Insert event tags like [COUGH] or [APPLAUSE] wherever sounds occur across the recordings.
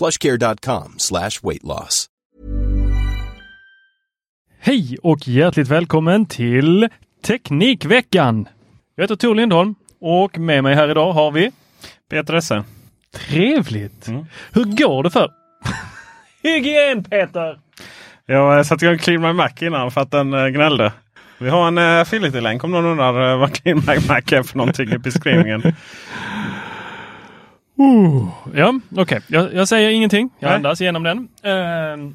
plushcare.com slash weight loss. Hej och hjärtligt välkommen till Teknikveckan! Jag heter Tor Lindholm och med mig här idag har vi Peter Esse. Trevligt! Hur går det för? [LAUGHS] Hygien Peter! Jag satte igång Clean My Mac innan för att den eh, gnällde. Vi har en affiliate-länk om någon undrar vad Clean My Mac är för någonting i beskrivningen. [LAUGHS] Uh, ja, okej. Okay. Jag, jag, säger ingenting. Jag Nej. andas igenom den. Uh,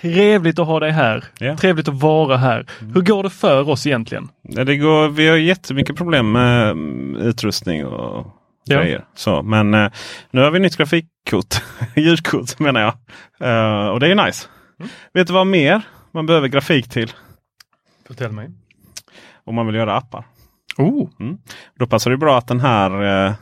trevligt att ha dig här. Ja. Trevligt att vara här. Hur går det för oss egentligen? Det går, vi har jättemycket problem med mm, utrustning och Ja. grejer. Så, men eh, nu har vi nytt grafikkort. [LAUGHS] Ljudkort menar jag. Eh, och det är nice. Vet du vad mer man behöver grafik till Förtell mig. om man vill göra appar? Oh, Då passar det bra att den här eh,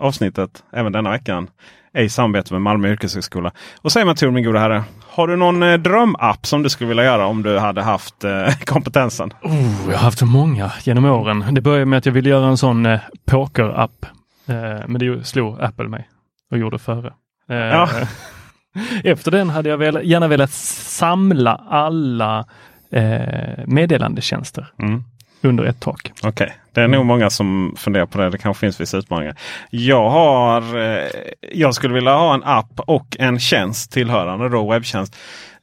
avsnittet, även denna veckan, är i samarbete med Malmö yrkeshögskola. Och säg mig Tor min goda herre, har du någon eh, drömapp som du skulle vilja göra om du hade haft eh, [LAUGHS] kompetensen? oh, jag har haft så många genom åren. Det började med att jag ville göra en sån eh, pokerapp. Eh, men det slog Apple mig och gjorde före. Eh, Ja. [LAUGHS] Efter den hade jag väl, gärna velat samla alla eh, meddelandetjänster Mm under ett tak. Okej, det är nog många som funderar på det. Det kanske finns vissa utmaningar. Jag har, eh, jag skulle vilja ha en app och en tjänst tillhörande då webbtjänst.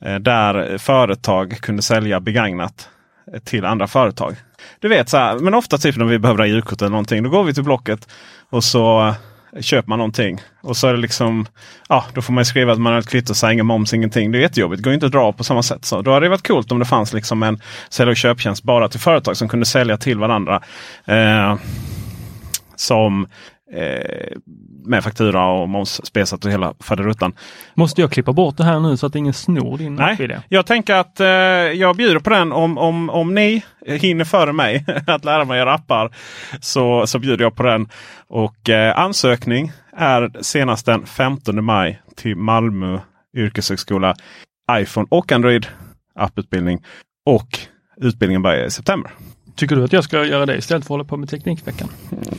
Eh, där företag kunde sälja begagnat eh, till andra företag. Du vet så här, men ofta typ när vi behöver ha julkort eller någonting. Då går vi till Blocket och så köper man någonting. Och så är det liksom, ja då får man skriva att man har ett kvitto, så ingen moms, ingenting. Det är jättejobbigt, det går inte att dra på samma sätt. Så då hade det varit coolt om det fanns liksom en sälj och köptjänst bara till företag som kunde sälja till varandra. Eh, som eh, med faktura och moms spesat och hela faderuttan. Måste jag klippa bort det här nu så att ingen snor din Nej, app-idé? jag tänker att eh, jag bjuder på den om, om, om ni hinner före mig [LAUGHS] att lära mig göra appar. Så, så bjuder jag på den. Och eh, ansökning är senast den 15 maj till Malmö yrkeshögskola iPhone och Android apputbildning. Och utbildningen börjar i september. Tycker du att jag ska göra det istället för att hålla på med Teknikveckan?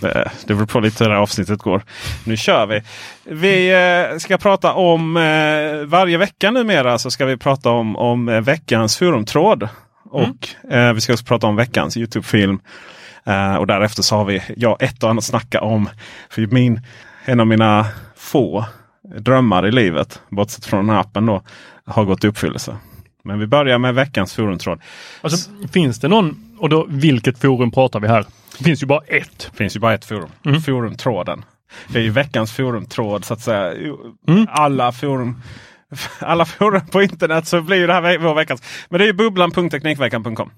Det, det beror på lite hur det här avsnittet går. Nu kör vi! Vi eh, ska prata om eh, varje vecka numera så ska vi prata om, om eh, veckans forumtråd. Och eh, vi ska också prata om veckans Youtube-film. Eh, och därefter så har vi ja, ett och annat att snacka om. För min, en av mina få drömmar i livet, bortsett från den här appen då, har gått i uppfyllelse. Men vi börjar med veckans forumtråd. Alltså, finns det någon, och då vilket forum pratar vi här? Det finns ju bara ett. Det finns ju bara ett forum. Forumtråden. Det är ju veckans forumtråd så att säga. Alla forum [LAUGHS] alla forum på internet så blir ju det här vår veckans. Men det är ju bubblan.teknikveckan.com.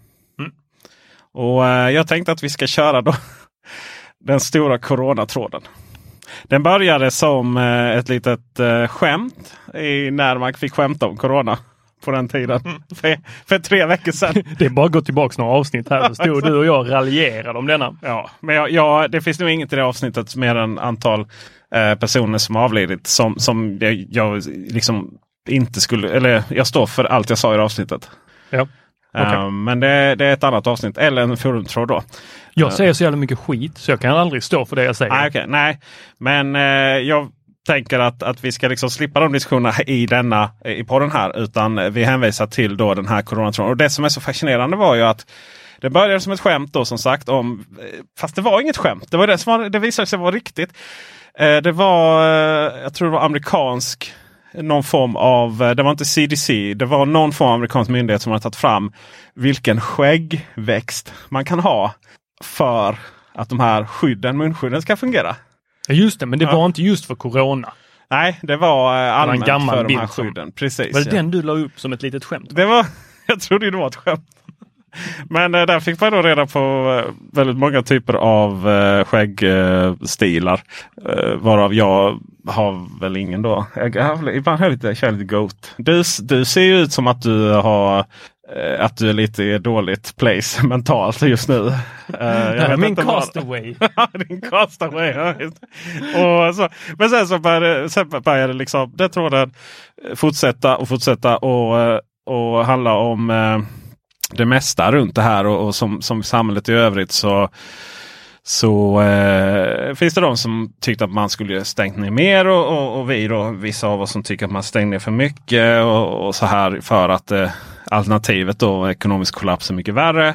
Och eh, jag tänkte att vi ska köra då [LAUGHS] den stora coronatråden. Den började som eh, ett litet eh, skämt i när man fick skämta om corona på den tiden. För, för tre veckor sedan. [LAUGHS] Det är bara att gå tillbaka några avsnitt här så stod du och jag raljerade om denna. Ja, men jag, jag, det finns nog inget i det avsnittet mer än antal eh, personer som avlidit som, som jag, jag liksom inte skulle, eller jag står för allt jag sa i det avsnittet. Ja. Eh, men det, det är ett annat avsnitt, eller en forumtråd då. Jag säger så jävla mycket skit så jag kan aldrig stå för det jag säger. Nej, okej, nej. men eh, jag tänker att, att vi ska liksom slippa de diskussionerna i denna i podden här. Utan vi hänvisar till då den här coronatron. Och det som är så fascinerande var ju att det började som ett skämt då som sagt. om eh, Fast det var inget skämt. Det, var det, som var, det visade sig vara riktigt. Eh, det var, eh, jag tror det var amerikansk någon form av, det var inte CDC, det var någon form av amerikansk myndighet som har tagit fram vilken skäggväxt man kan ha för att de här skydden, munskydden ska fungera. Ja, just det, men det Ja. var inte just för corona. Nej, det var eh, allmänt gammal för de här bild som- skydden. Precis. Var det ja. den du la upp som ett litet skämt? Det var, [LAUGHS] jag trodde det var ett skämt. Men eh, där fick man då reda på eh, väldigt många typer av eh, skäggstilar. Eh, varav jag har väl ingen då. Jag, jag ibland har jag lite, kör lite goat. Du, du ser ju ut som att du har att du är lite i dåligt place [LAUGHS] mentalt just nu. Eh, jag min castaway. [LAUGHS] Din castaway. Ja, och så, men sen så började, sen började liksom, den tråden fortsätta och fortsätta och, eh, och handla om eh, det mesta runt det här och, och som, som samhället i övrigt så så eh, finns det de som tyckte att man skulle stängt ner mer och, och, och vi då, vissa av oss som tycker att man stängde ner för mycket och, och så här för att eh, alternativet då ekonomisk kollaps är mycket värre.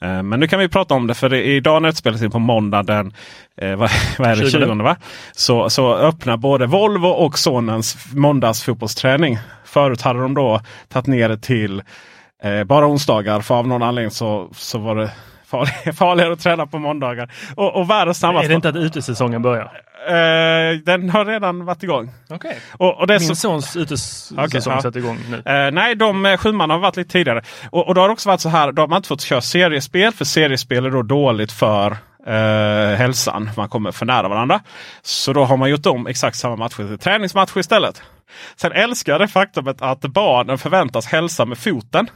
Eh, men nu kan vi prata om det för idag när det spelas in på måndag den eh, vad, [LAUGHS] vad är det, 20. 20 va? Så, så öppnar både Volvo och sonens måndagsfotbollsträning. Förut hade de då tagit ner det till eh, bara onsdagar för av någon anledning så, så var det farlig, [LAUGHS] farligare att träna på måndagar. Och, och världens snabbaste. Är det inte att utesäsongen börjar? Eh, den har redan varit igång. Okej. Och, och det Min så, sons utesäsong Okej, ja. igång nu. Eh, nej, de eh, sjuman har varit lite tidigare. Och, och då har det också varit så här, då har man inte fått köra seriespel. För seriespel är då dåligt för eh, hälsan. Man kommer för nära varandra. Så då har man gjort om exakt samma matcher till träningsmatcher istället. Sen älskar jag det faktumet att barnen förväntas hälsa med foten.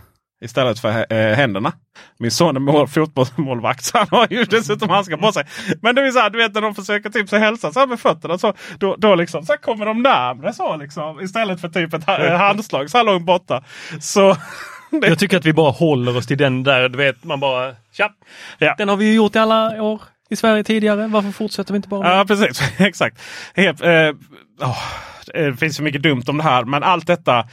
Istället för eh, händerna. Min son är mål, fotbollsmålvakt [LAUGHS] så han har ju dessutom handskar på sig. Men det är så här, du vet när de försöker typ så hälsa så här med fötterna. Så, då, då liksom, så kommer de närmre så liksom. Istället för typ ett ha- [LAUGHS] handslag så här långt borta. Så [LAUGHS] Jag tycker att vi bara håller oss till den där, du vet, man bara tja. Ja. Den har vi ju gjort i alla år i Sverige tidigare. Varför fortsätter vi inte bara? Ja precis, exakt. Helt, eh, åh, det finns så mycket dumt om det här. Men allt detta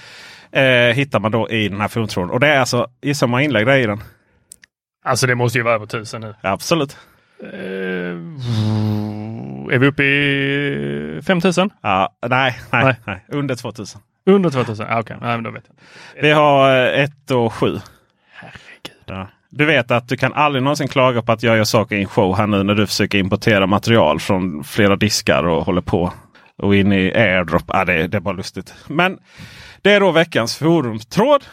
eh, hittar man då i den här filmtråden. Och det är alltså, gissa hur många inlägg det är i den? Alltså det måste ju vara över tusen nu. Absolut. Eh, är vi uppe i 5000? Ja, nej, nej, Nej. nej, under 2000. Under 2000? Ah, Okej, men då vet jag. Vi har eh, ett och sju. Herregud. Ja. Du vet att du kan aldrig någonsin klaga på att jag gör saker i en show här nu när du försöker importera material från flera diskar och håller på. Och in i airdrop. Ja, det, det är bara lustigt. Men det är då veckans forumtråd.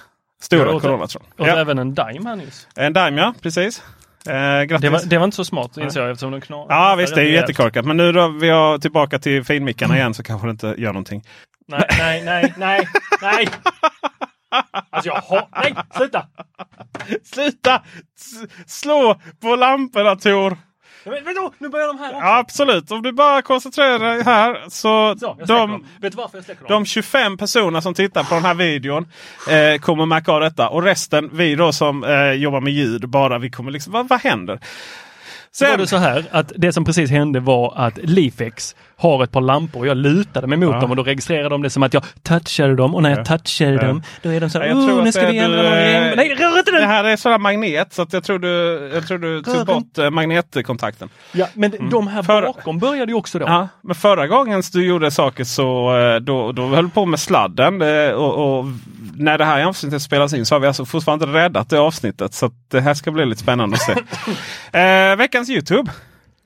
Stora Jag åt- coronatråd. Och Ja. även en Dime här nyss. En Daim ja, precis. Eh. Det var, det var inte så smart inser jag eftersom den knar. Ja visst, det är ju jättekorkat. Men nu då vi har tillbaka till finmickarna igen så kanske det inte gör någonting. Nej, nej, nej, nej, nej. Alltså jag har... Nej, sluta! Sluta S- slå på lamporna Tor! Men, nu börjar de här också. Absolut, om du bara koncentrerar dig här så, Så, de. Vet du varför jag släcker dem? de 25 personer som tittar på den här videon eh, kommer märka av detta. Och resten, vi då som eh, jobbar med ljud, bara vi kommer liksom, vad, vad händer? Så var Sen, det så här att det som precis hände var att Leafex har ett par lampor och jag lutade mig mot Ja. dem och då registrerade de det som att jag touchade dem och när jag touchade Ja. dem då är de så här, jag tror oh, nu ska det vi ändra du, någon eh. Nej, rör inte det den! här är sådär magnet så att jag tror du, jag tror du tog bort eh, magnetkontakten. Ja, men de här För- bakom började ju också då. Ja, men förra gången du gjorde saker så eh, då, då höll du på med sladden. Och, och när det här avsnittet spelas in så har vi alltså fortfarande inte räddat det avsnittet. Så att det här ska bli lite spännande att se. [LAUGHS] eh, veckans Youtube.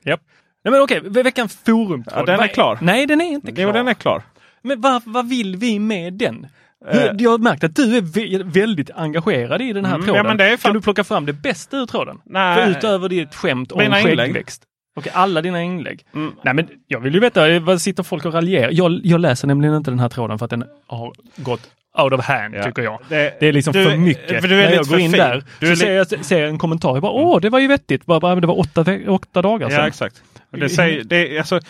Japp. Nej men okej, ve- veckans forum. Ja, den är klar. Nej, den är inte klar. Jo, den är klar. Men vad, vad vill vi med den? Hur- Jag har märkt att du är vä- väldigt engagerad i den här Mm, tråden. ja, Kan du plocka fram det bästa ur tråden? Nej. För utöver ditt skämt om skäggväxt. Okej, alla dina inlägg. Mm. Nej men jag vill ju veta, vad sitter folk och raljerar? Jag, jag läser nämligen inte den här tråden för att den har gått out of hand Ja. tycker jag. Det- Det är liksom du- för mycket. för du är När jag går in fin. där Du så ser jag ser jag en kommentar. Jag bara, åh, det var ju vettigt. Bara, det var åtta, åtta dagar sedan. Ja, exakt. Det säger, det, alltså,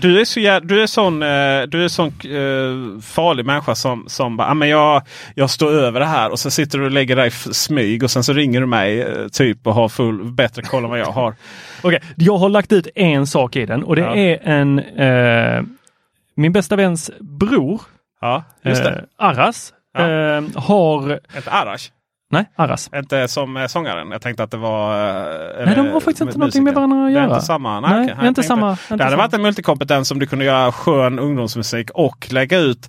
du är så du är sån, eh, du är sån eh, farlig människa som, som bara, ah, men jag, jag står över det här och så sitter du och lägger dig i smyg och sen så ringer du mig eh, typ och har full, bättre koll än vad jag har. [LAUGHS] Okej, jag har lagt ut en sak i den och det Ja. är en eh, min bästa väns bror, Ja, just det. eh, Arras, Ja. har... Inte Arash. Nej, Arras. Inte som eh, sångaren. Jag tänkte att det var... eh, Nej, de har faktiskt inte någonting med varandra att Det göra. är inte samma? Nej, Nej, det Jag inte samma. inte Det hade samma. varit en multikompetens om du kunde göra skön ungdomsmusik och lägga ut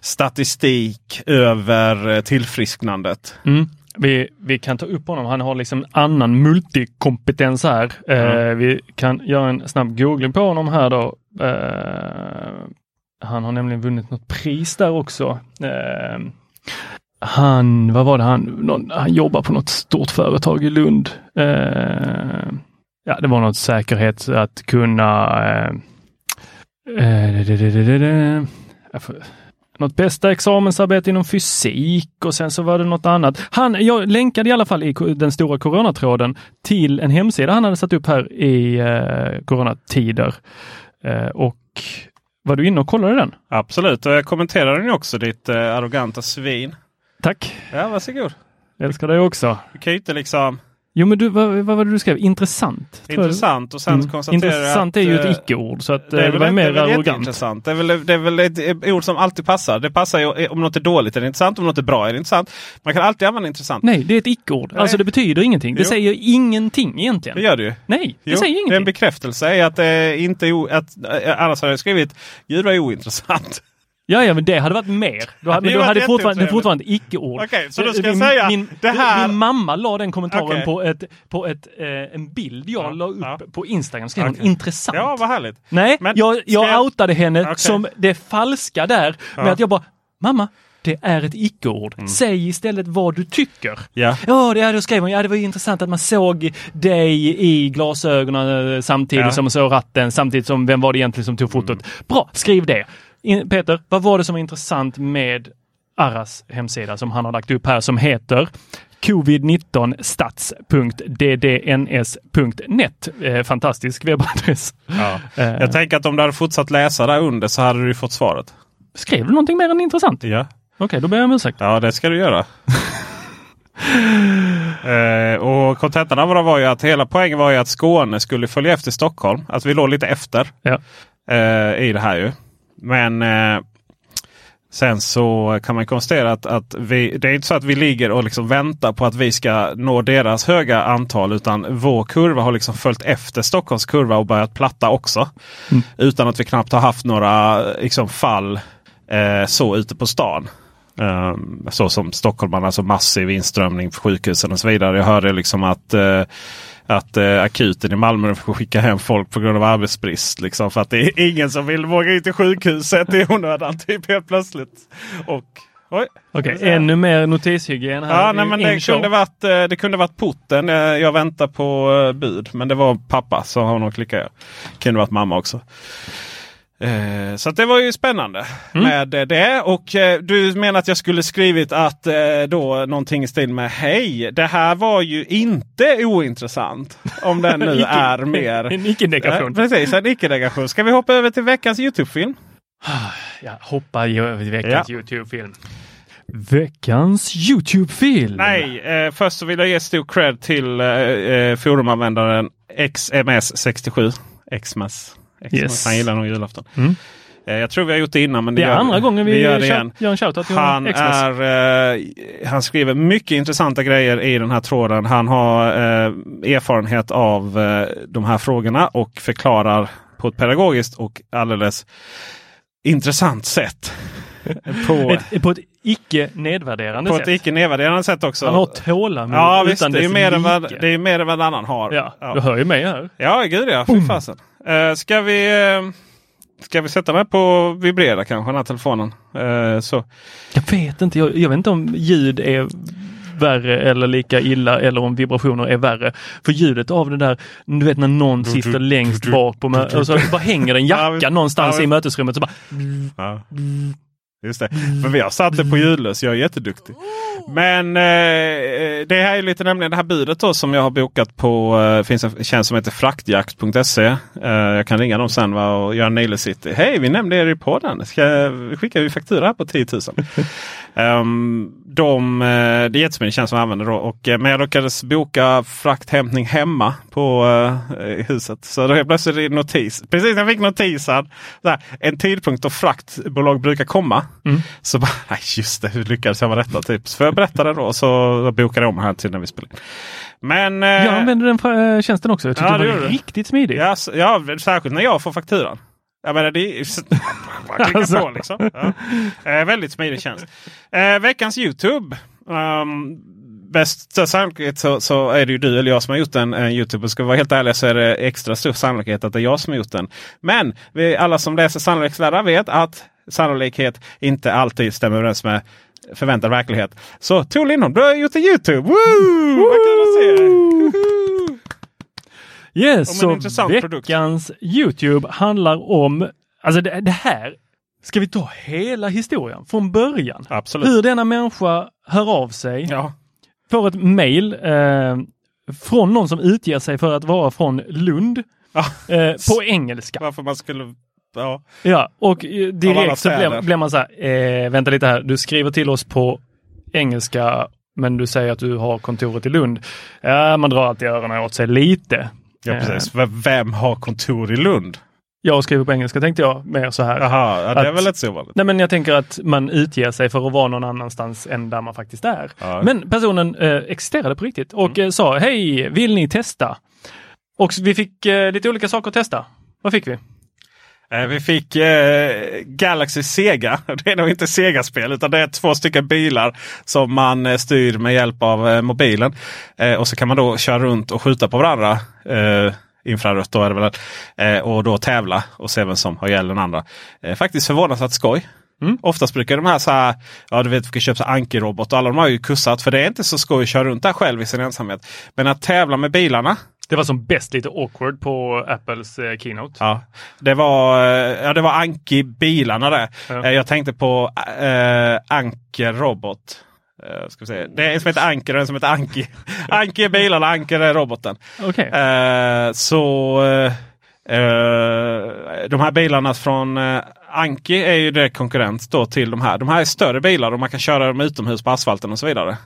statistik över eh, tillfrisknandet. Mm. Vi, vi kan ta upp honom. Han har liksom annan multikompetens här. Eh, vi kan göra en snabb googling på honom här då. Eh, han har nämligen vunnit något pris där också. Eh, han, vad var det han, någon, han jobbar på något stort företag i Lund. Eh, ja, det var något säkerhet att kunna eh, eh, det, det, det, något bästa examensarbete inom fysik och sen så var det något annat. Han, jag länkade i alla fall i den stora coronatråden till en hemsida han hade satt upp här i eh, coronatider. Eh, och var du inne och kollade den? Absolut, och jag kommenterade den också ditt eh, arroganta svin. Tack! Ja, varsågod. Jag älskar dig också. Du kan ju inte liksom... Jo men du, vad, vad var det du skrev? Intressant? Intressant och sen Mm. konstaterar Intressant att, är ju eh, ett icke-ord så att Det är det, väl, var det mer är väl arrogant. jätteintressant. Det är väl, det är väl ett, ord som alltid passar. Det passar ju om något är dåligt är det intressant, om något är bra är det intressant. Man kan alltid använda intressant. Nej, det är ett icke-ord. Alltså det betyder ingenting. Det Jo. säger ingenting egentligen. Det gör det ju. Nej, det Jo, säger det är en ingenting. bekräftelse att det inte är o, att, eh, annars hade jag skrivit Gud vad ointressant. Ja, ja, men det hade varit mer. Hade, men Det då var hade fortfarande, det fortfarande ett icke-ord. Okej, så då ska min, jag säga, min, det här- min mamma la den kommentaren Okej. på, ett, på ett, eh, en bild jag Ja, la upp ja. på Instagram. Skrev hon Okej. intressant. Ja, vad härligt. Nej, Men jag, jag jag- outade henne Okej. som det falska där med Ja. att jag bara, mamma, det är ett icke-ord. Mm. Säg istället vad du tycker. Ja. Ja, det, då skrev hon, ja det var intressant att man såg dig i glasögonen eh, samtidigt Ja. som man såg ratten, samtidigt som vem var det egentligen som tog fotot? Bra, skriv det! In, Peter, vad var det som var intressant med Arras hemsida som han har lagt upp här som heter covid-19 stats.ddns.net. Eh, fantastisk webbadress. Ja. [LAUGHS] Eh, Jag tänker att om du hade fortsatt läsa där under så hade du fått svaret. skrev du någonting mer än intressant? Okej, Ja, då ber jag om ursäkt. ja det ska du göra. [LAUGHS] eh, och kontentan av det var ju att hela poängen var ju att Skåne skulle följa efter Stockholm. Att vi låg lite efter Ja. eh, i det här ju. Men eh, sen så kan man konstatera att, att vi, det är inte så att vi ligger och liksom väntar på att vi ska nå deras höga antal. Utan vår kurva har liksom följt efter Stockholms kurva och börjat platta också. Utan att vi knappt har haft några liksom, fall eh, så ute på stan. Um, så som stockholmarna, alltså massiv inströmning på sjukhusen och så vidare. Jag hörde liksom att uh, att uh, akuten i Malmö får skicka hem folk på grund av arbetsbrist. Liksom, för att det är ingen som vill våga in till sjukhuset i onödan [LAUGHS] typ helt plötsligt. Och, oj, Okej, ännu mer notishygien här. Ja, nej, men en det, show. kunde varit, eh, det kunde varit porten. Eh, Jag väntar på eh, bud. Men det var pappa så har nog klickat. Kunde varit mamma också. Eh, Så att det var ju spännande med eh, det. Och eh, du menar att jag skulle skrivit att eh, då någonting i stil med Hej, det här var ju inte ointressant. Om den nu [LAUGHS] Icke- är mer... [LAUGHS] En icke-negation. Precis, en icke-negation. Ska vi hoppa över till veckans Youtube-film? [SIGHS] Ja, hoppa i över veckans Youtube-film. Veckans Youtube-film! Nej, eh, först så vill jag ge stor cred till eh, forumanvändaren XMS67. Xmas. Yes. Han gillar nog julafton. Mm. Eh, jag tror vi har gjort det innan men det, Det är gör, andra gången vi, gör det igen. gör en shoutout till Han, är, eh, han skriver mycket intressanta grejer i den här tråden. Han har eh, erfarenhet av eh, de här frågorna och förklarar på ett pedagogiskt och alldeles intressant sätt. [LAUGHS] på, Ett, på ett icke nedvärderande på sätt. ett icke nedvärderande sätt också. Han har tålamod Ja utan visst, det är, dess mer än vad, det är mer än vad annan har. Ja, ja. du hör ju mig här. ja gud ja, fy fasen. Uh, ska, vi, uh, ska vi sätta mig på vibrera kanske den här telefonen? Eh, så. Jag vet inte, jag, jag vet inte om ljud är värre eller lika illa eller om vibrationer är värre. För ljudet av det där, du vet när någon sitter längst bak på och så bara hänger en Ja, jacka någonstans i mötesrummet så bara Ja. Just det. För vi har satt det på ljudlös. Jag är jätteduktig. Men eh, det här är lite nämligen det här budet då som jag har bokat på. Eh, finns en tjänst som heter fraktjakt.se. Eh, jag kan ringa dem sen va, och göra en Nailor City. Hej, vi nämnde er i podden. Ska, skicka vi faktura här på 10 000. um, de, eh, det är jättesmidig tjänst som jag använder då. Och, eh, men jag lyckades boka frakthämtning hemma på uh, huset. Så då plötsligt är det notis. Precis när jag fick notisen. Här, en tidpunkt då fraktbolag brukar komma. Mm. Så bara, [LAUGHS] nej just det, hur lyckades jag med detta? Typ. Så får jag berätta det då. Så bokade jag om här till när vi spelade. Men, eh, Jag använder den eh, tjänsten också. Jag tyckte Ja, det var riktigt smidig. ja, ja, särskilt när jag får fakturan. Jag menar, det är [LAUGHS] Alltså. på liksom. Ja. Eh, väldigt smidig tjänst. Eh, veckans Youtube. Um, bäst sannolikhet så, så är det ju du eller jag som har gjort en, en Youtube. Ska vi vara helt ärliga så är det extra stor sannolikhet att det är jag som har gjort den. Men vi, alla som läser sannolikhetslära vet att sannolikhet inte alltid stämmer överens med förväntad verklighet. Så Tor Lindholm, du har gjort en Youtube! Woo! Vad kul att se! Yes, Om en så intressant produkt. veckans Youtube handlar om, alltså det, det här, ska vi ta hela historien från början? Absolut. Hur denna människa hör av sig, Ja. får ett mail eh, från någon som utger sig för att vara från Lund Ja. eh, på engelska. Varför man skulle... Ja. Ja, och eh, direkt så blir, blir man så här, eh, vänta lite här, du skriver till oss på engelska men du säger att du har kontoret i Lund. Ja, man drar alltid öronen åt sig lite. Ja, Eh, precis. Vem har kontor i Lund? Jag skriver på engelska tänkte jag mer så här. Jaha, ja, det är väl inte så vanligt. Nej men jag tänker att man utger sig för att vara någon annanstans än där man faktiskt är. Ja. Men personen eh, existerade på riktigt och eh, sa hej, vill ni testa? Och vi fick eh, lite olika saker att testa. Vad fick vi? Eh, Vi fick eh, Galaxy Sega. [LAUGHS] Det är nog inte Sega-spel utan det är två stycken bilar som man eh, styr med hjälp av eh, mobilen. Eh, och så kan man då köra runt och skjuta på varandra. Eh, infrarött då är det väl. Eh, och då tävla och se vem som har ihjäl den andra. Faktiskt förvånansvärt skoj. Mm. Oftast brukar de här så här, ja du vet vi kan köpa Anki-robot och alla de har ju kussat för det är inte så skoj att köra runt där själv i sin ensamhet. Men att tävla med bilarna Det var som bäst lite awkward på Apples eh, keynote. Ja, det var, eh, ja, det var Anki-bilarna där. Ja. Eh, Jag tänkte på äh, Anker Robot. Eh, ska vi se. Det är en som heter Anker och en som heter Anki. [LAUGHS] Anki är bilarna, Anker är roboten. Okej. Eh, så eh, eh, de här bilarna från eh, Anki är ju direkt konkurrent då till de här. De här är större bilar och man kan köra dem utomhus på asfalten och så vidare.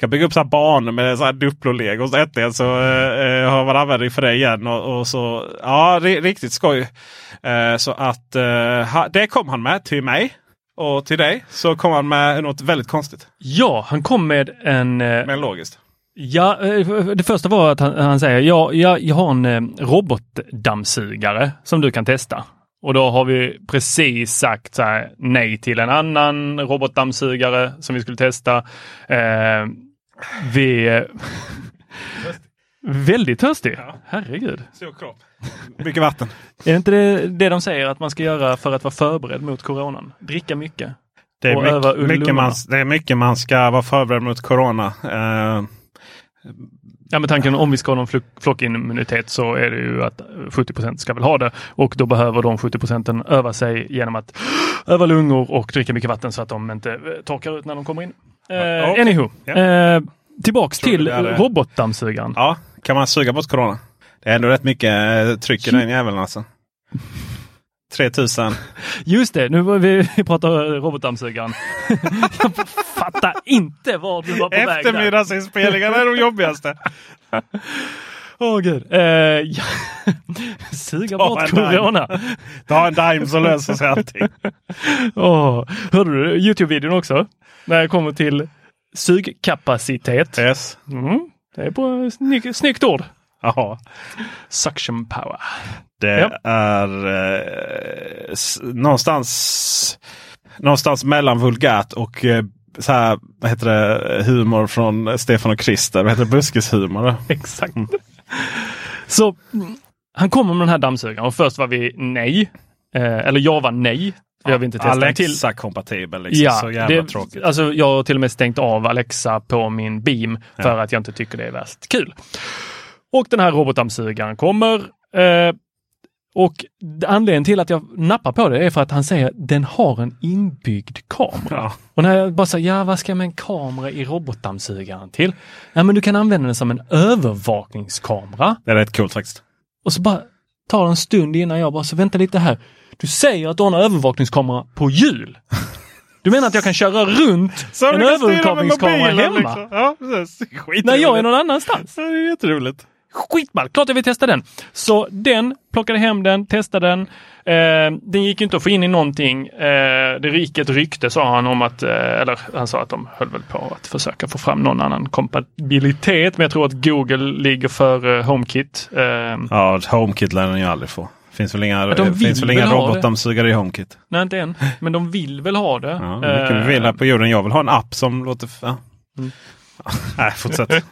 Kan bygga upp så här banor med så här Duplo-lego. Så äntligen så eh, har man användning för det igen. Och, och så, ja, ri- riktigt skoj. Så att ha, det kom han med till mig. Och till dig så kom han med något väldigt konstigt. Ja, han kom med en... Men logiskt. Ja, eh, det första var att han, han säger ja, ja, jag har en eh, robotdammsugare som du kan testa. Och då har vi precis sagt så här, nej till en annan robotdammsugare som vi skulle testa. Eh, vi... väldigt törstig. Ja. Herregud. Stor kropp. Mycket vatten. [LAUGHS] Är det inte det, det de säger att man ska göra för att vara förberedd mot coronan? Dricka mycket. Det är, mycket, mycket man, det är mycket man ska vara förberedd mot corona. Eh, Ja, med tanken om vi ska ha någon flock- flockimmunitet så är det ju att 70% ska väl ha det och då behöver de 70 procenten öva sig genom att öva lungor och dricka mycket vatten så att de inte eh, torkar ut när de kommer in. Eh, Ja, okej. Anywho, Ja. eh, tillbaks Tror till är robotdammsugaren. ja, kan man suga bort corona? Det är ändå rätt mycket eh, tryck i den jäveln alltså. 3000. Just det, nu vi, vi pratar robotdammsugaren. [LAUGHS] Jag fattar inte var du var på väg. Eftermiddagsinspelningarna är de jobbigaste. Åh gud. Eh, ja. Suga Ta bort dime. corona. Ta en dime så löser sig allting. Åh, hörde du Youtube-videon också? När jag kommer till sugkapacitet. Yes. Mm, det är på snygg, snyggt ord. Jaha. Suction power. Det Ja. är eh, någonstans, någonstans mellan vulgärt och eh, så här, vad heter det, humor från Stefan och Krister. Vad heter det? Buskishumor. [LAUGHS] Exakt. Så mm, han kommer med den här dammsugaren och först var vi nej. Eh, eller jag var nej. Vi har vi inte till. Alexa-kompatibel. Liksom. Ja, så jävla det, tråkigt. alltså jag har till och med stängt av Alexa på min Beam för att jag inte tycker det är värst kul. Och den här robotdammsugaren kommer. Eh, Och anledningen till att jag nappar på det är för att han säger den har en inbyggd kamera. Ja. Och när jag bara säger, ja vad ska jag med en kamera i robotdammsugaren till? Ja men du kan använda den som en övervakningskamera. Det är rätt coolt faktiskt. Och så bara tar det en stund innan jag bara, så vänta lite här. Du säger att du har en övervakningskamera på hjul. Du menar att jag kan köra runt [LAUGHS] en övervakningskamera hemma? liksom. Ja, precis. När jag är någon annanstans? Ja, det är jätteroligt. Skitball! Klart jag vill testa den! Så den, plockade hem den, testade den. Eh, den gick inte att få in i någonting. Eh, det gick ett rykte sa han om att, eh, eller han sa att de höll väl på att försöka få fram någon annan kompatibilitet. Men jag tror att Google ligger för eh, HomeKit. Eh, Ja, HomeKit lär den ju aldrig få. Finns väl inga, de finns väl inga robotdammsugare i HomeKit? nej, inte än. Men de vill väl ha det. Ja, mycket vi Eh, vill här på jorden. Jag vill ha en app som låter... Ja. Mm. [LAUGHS] Nej, fortsätt.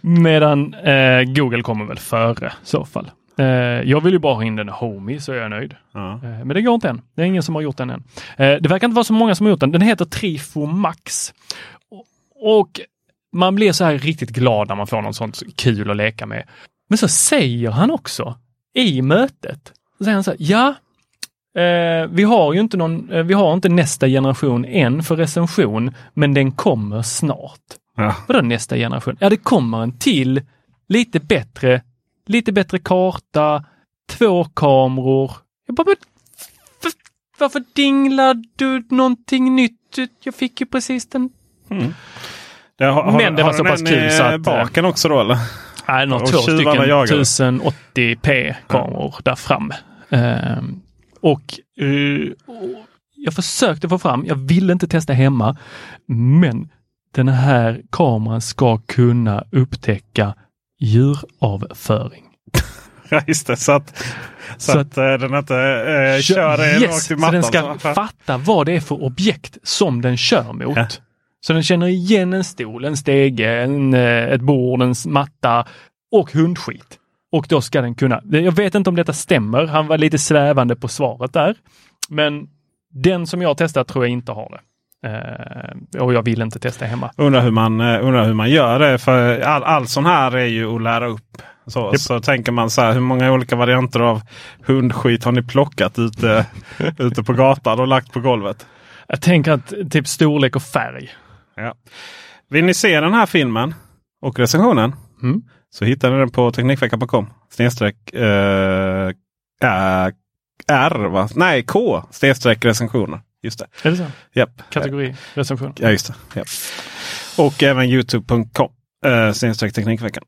Medan eh, Google kommer väl före i så fall. Eh, jag vill ju bara ha in den Homey så är jag nöjd. Ja. Eh, Men det går inte än. Det är ingen som har gjort den än. Eh, Det verkar inte vara så många som har gjort den. Den heter Trifo Max. Och- Och man blir så här riktigt glad när man får något sånt kul att leka med. Men så säger han också i mötet, så säger han så här, ja, eh, vi har ju inte någon, eh, vi har inte nästa generation än för recension, men den kommer snart. Ja. Vadå nästa generation? Ja, det kommer en till, lite bättre, lite bättre karta, två kameror. Jag bara, varför dinglar du någonting nytt? Jag fick ju precis den. Det har, Men det var så pass kul så att, baken också då eller? Nej, den har två stycken jagar. 1080p kameror där framme. Ehm, och, eh, och jag försökte få fram, jag ville inte testa hemma, men den här kameran ska kunna upptäcka djuravföring. [LAUGHS] Ja just det. Så att, så Så att, eh, den inte eh, kör yes, rakt i så mattan. den ska så- [LAUGHS] fatta vad det är för objekt som den kör mot. Ja. Så den känner igen en stol, en stege, en, eh, ett bord, en matta och hundskit. Och då ska den kunna, jag vet inte om detta stämmer, han var lite svävande på svaret där. Men den som jag testat tror jag inte har det. Eh, och jag vill inte testa hemma. Undrar hur man, eh, undrar hur man gör det. För all, all sån här är ju att lära upp. Så, Japp. så tänker man så här, hur många olika varianter av hundskit har ni plockat ute, [LAUGHS] ute på gatan och lagt på golvet? Jag tänker att typ storlek och färg. Ja. Vill ni se den här filmen och recensionen Mm. så hittar ni den på Teknikveckan.com. Snedstreck ä- R va? Nej K snedstreck recensioner. Just det. Är det så? Japp. Kategori recension. Ja just det. Japp. Och även youtube.com eh, snedstreck Teknikveckan.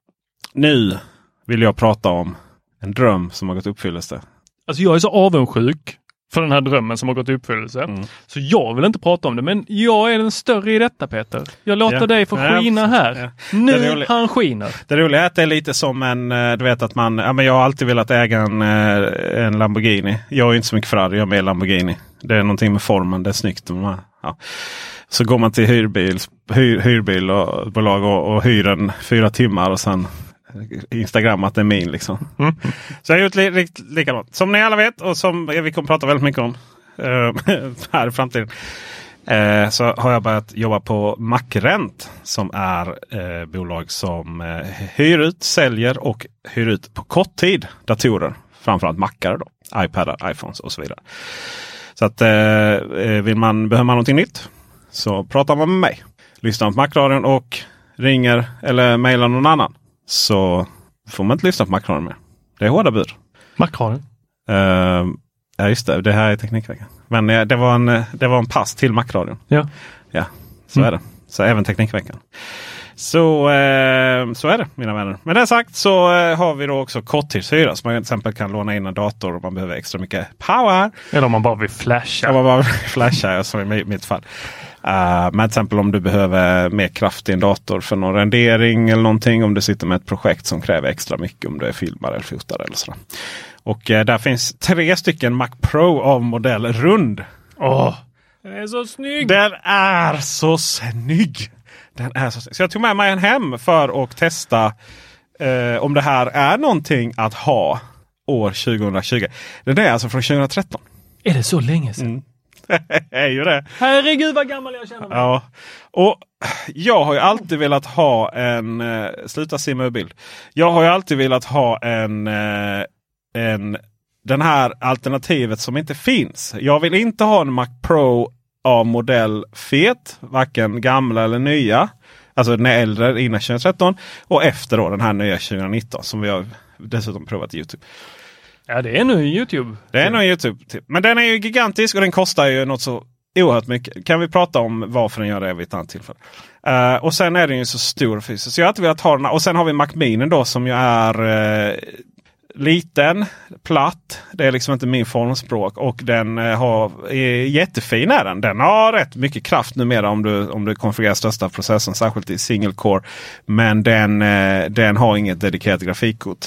Nu vill jag prata om en dröm som har gått i uppfyllelse. Alltså jag är så avundsjuk för den här drömmen som har gått i uppfyllelse. Mm. Så jag vill inte prata om det, men jag är den större i detta Peter. Jag låter Ja. dig få skina här. Ja. Nu han skiner. Det roliga är att det är lite som en, eh, du vet att man, ja men jag har alltid velat äga en, eh, en Lamborghini. Jag är inte så mycket Ferrari, jag är mer Lamborghini. Det är någonting med formen, det är snyggt. Ja. Så går man till hyrbil, hyr, hyrbil och och, hyr en fyra timmar och sen Instagram att det är min. Liksom. Mm. Så jag har gjort li, li, likadant. Som ni alla vet och som vi kommer prata väldigt mycket om eh, [LAUGHS] här i framtiden. Eh, så har jag börjat jobba på Macrent som är eh, bolag som eh, hyr ut, säljer och hyr ut på kort tid datorer. Framförallt mackar, då, iPadar, iPhones och så vidare. Så att eh, eh vill man, behöver man någonting nytt så pratar man med mig. Lyssnar på Macradion och ringer eller mejlar någon annan så får man inte lyssna på Macradion mer. Det är hårda bud. Macradion. Uh, ja just det, det här är Teknikveckan. Men eh, det, var en, eh, det var en pass till Macradion. Ja. Ja, så är det. Så även Teknikveckan. Så, eh, så är det mina vänner. Med det sagt så eh, har vi då också korttidshyra. Så man till exempel kan låna in en dator om man behöver extra mycket power. Eller om man bara vill flasha. Kan man bara [LAUGHS] flasha som i mi- mitt fall. Uh, men till exempel om du behöver mer kraft i en dator för någon rendering eller någonting. Om du sitter med ett projekt som kräver extra mycket om du är filmare eller fotare. Eller så. Och eh, där finns tre stycken Mac Pro av modell rund. Åh, den är så snygg! Den är så snygg! Den är så, snygg. så jag tog med mig en hem för att testa eh, om det här är någonting att ha år 2020. Den är alltså från 2013. Är det så länge sedan? [LAUGHS] är ju det. Herregud vad gammal jag känner mig. Ja. Och jag har ju alltid velat ha en... Eh, sluta simma ur bild. Jag har ju alltid velat ha en, eh, en den här alternativet som inte finns. Jag vill inte ha en Mac Pro av modell fet. Varken gamla eller nya. Alltså den äldre innan 2013 och efter då den här nya 2019 som vi har dessutom provat Youtube. Ja, det är nu Youtube. Det är nog Youtube. Men den är ju gigantisk och den kostar ju något så oerhört mycket. Kan vi prata om varför den gör det vid ett annat tillfälle. Uh, och sen är den ju så stor fysiskt. Så jag har inte velat ha den. Och sen har vi Mac Mini då som ju är uh, liten, platt. Det är liksom inte min formspråk. Och den uh, har, är jättefin är den. Den har rätt mycket kraft numera om du, om du konfigurerar största processorn. Särskilt i single core. Men den, den har inget dedikerat grafikkort.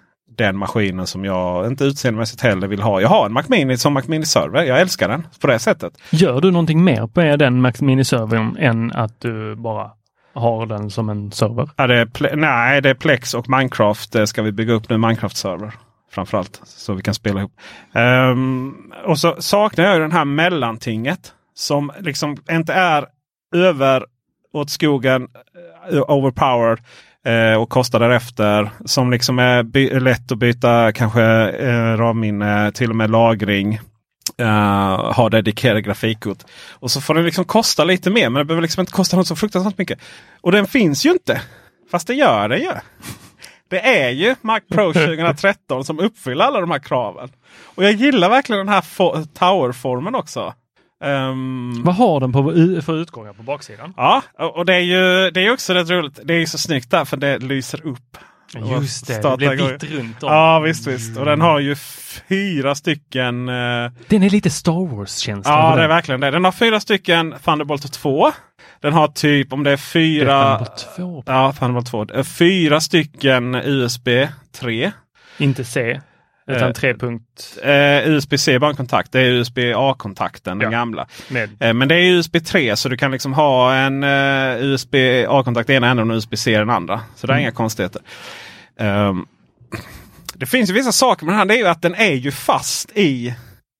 den maskinen som jag inte utseendemässigt heller vill ha. Jag har en Mac Mini som Mac Mini server. Jag älskar den på det sättet. Gör du någonting mer på den Mac Mini servern än att du bara har den som en server? Ja, det är nej, det är Plex och Minecraft. Det ska vi bygga upp nu. Minecraft-server framförallt. Så vi kan spela ihop. Um, och så saknar jag den här mellantinget. Som liksom inte är över åt skogen, uh, overpowered eh, och kostar därefter. Som liksom är lätt att byta kanske eh, RAM-minne, till och med lagring. Uh, ha dedikerade grafikkort. Och så får den liksom kosta lite mer men det behöver liksom inte kosta något så fruktansvärt mycket. Och den finns ju inte. Fast det gör den ju. Det är ju Mac Pro 2013 som uppfyller alla de här kraven. Och jag gillar verkligen den här Tower-formen också. Um, Vad har den på, för utgångar på baksidan? Ja, och det är ju det är också rätt roligt. Det är ju så snyggt där för det lyser upp. Just det, det blir vitt runt om. Ja visst visst. Och den har ju fyra stycken. Uh... Den är lite Star Wars-känsla. Ja det är verkligen det. Den har fyra stycken Thunderbolt 2. Den har typ om det är fyra. Det är Thunderbolt 2. Ja, Thunderbolt 2. Fyra stycken USB 3. Inte C. Utan 3 punkt... Eh, USB-C är bara en kontakt. Det är USB-A-kontakten, den gamla. Eh, men det är USB 3 så du kan liksom ha en eh, USB-A-kontakt i ena änden och USB-C i den andra. Så det är mm. inga konstigheter. Um, det finns ju vissa saker med den här. Det är ju att den är ju fast i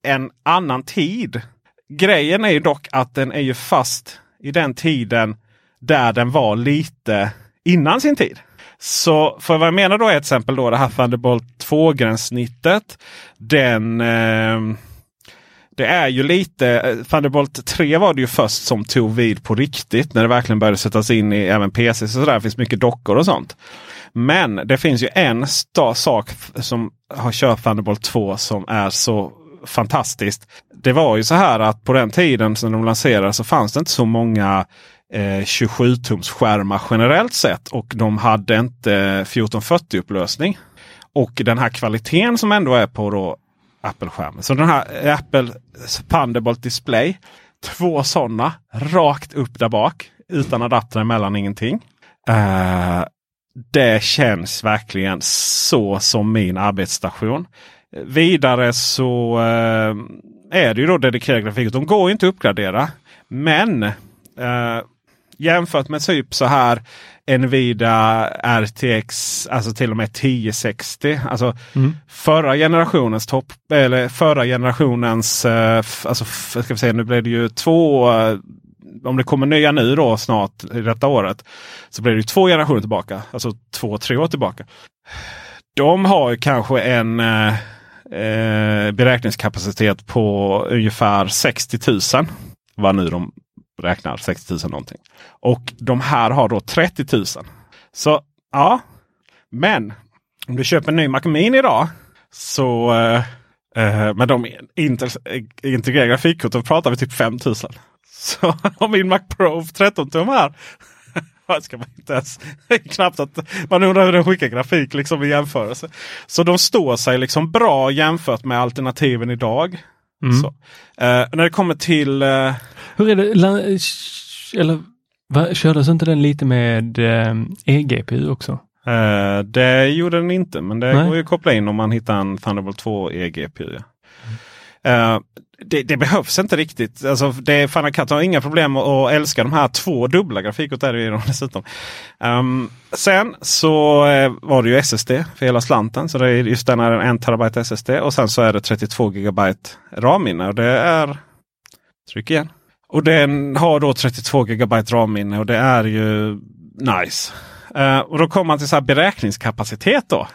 en annan tid. Grejen är ju dock att den är ju fast i den tiden där den var lite innan sin tid. Så för vad jag menar då är till exempel då det här Thunderbolt 2-gränssnittet. Den eh, det är ju lite, eh, Thunderbolt 3 var det ju först som tog vid på riktigt. När det verkligen började sättas in i även PC. Så där finns mycket dockor och sånt. Men det finns ju en sak som har kört Thunderbolt 2 som är så fantastiskt. Det var ju så här att på den tiden som de lanserade så fanns det inte så många eh, 27-tums skärmar generellt sett. Och de hade inte 1440 upplösning. Och den här kvaliteten som ändå är på då Apple-skärmen. Så den här Apple Thunderbolt Display. Två sådana rakt upp där bak. Utan adapter emellan ingenting. Uh, det känns verkligen så som min arbetsstation. Vidare så uh, är det ju då dedikerad grafik. De går inte att uppgradera. Men uh, jämfört med typ så här Nvidia RTX, alltså till och med 1060. Alltså mm. förra generationens topp, eller förra generationens, uh, alltså ska vi säga, nu blev det ju två uh, om det kommer nya nu då snart i detta året. Så blir det två generationer tillbaka. Alltså två, tre år tillbaka. De har kanske en eh, beräkningskapacitet på ungefär 60 000. Vad nu de räknar 60 000 någonting. Och de här har då 30 000. Så ja, men om du köper en ny Mac Mini idag så eh, eh, med de integrerade grafikkorten pratar vi typ 5 000. Så [LAUGHS] om min Mac Pro 13 tum här. [LAUGHS] ska man inte ens, [LAUGHS] knappt att man undrar hur den skickar grafik liksom i jämförelse. Så de står sig liksom bra jämfört med alternativen idag. Mm. Eh, när det kommer till... Eh, hur är det? Eller va, kördes inte den lite med eh, eGPU också? Eh, det gjorde den inte, men det Nej. går ju att koppla in om man hittar en Thunderbolt 2 eGPU. Ja. Uh, det, det, behövs inte riktigt. Alltså, det, Final Cut har inga problem att älska de här två dubbla grafikkorten. Dessutom. Um, sen så uh, var det ju SSD för hela slanten. Så det är just den är en terabyte SSD och sen så är det 32 gigabyte RAM-minne. Och det är... Tryck igen. Och den har då 32 gigabyte RAM-minne och det är ju nice. Uh, och då kommer man till så här beräkningskapacitet då.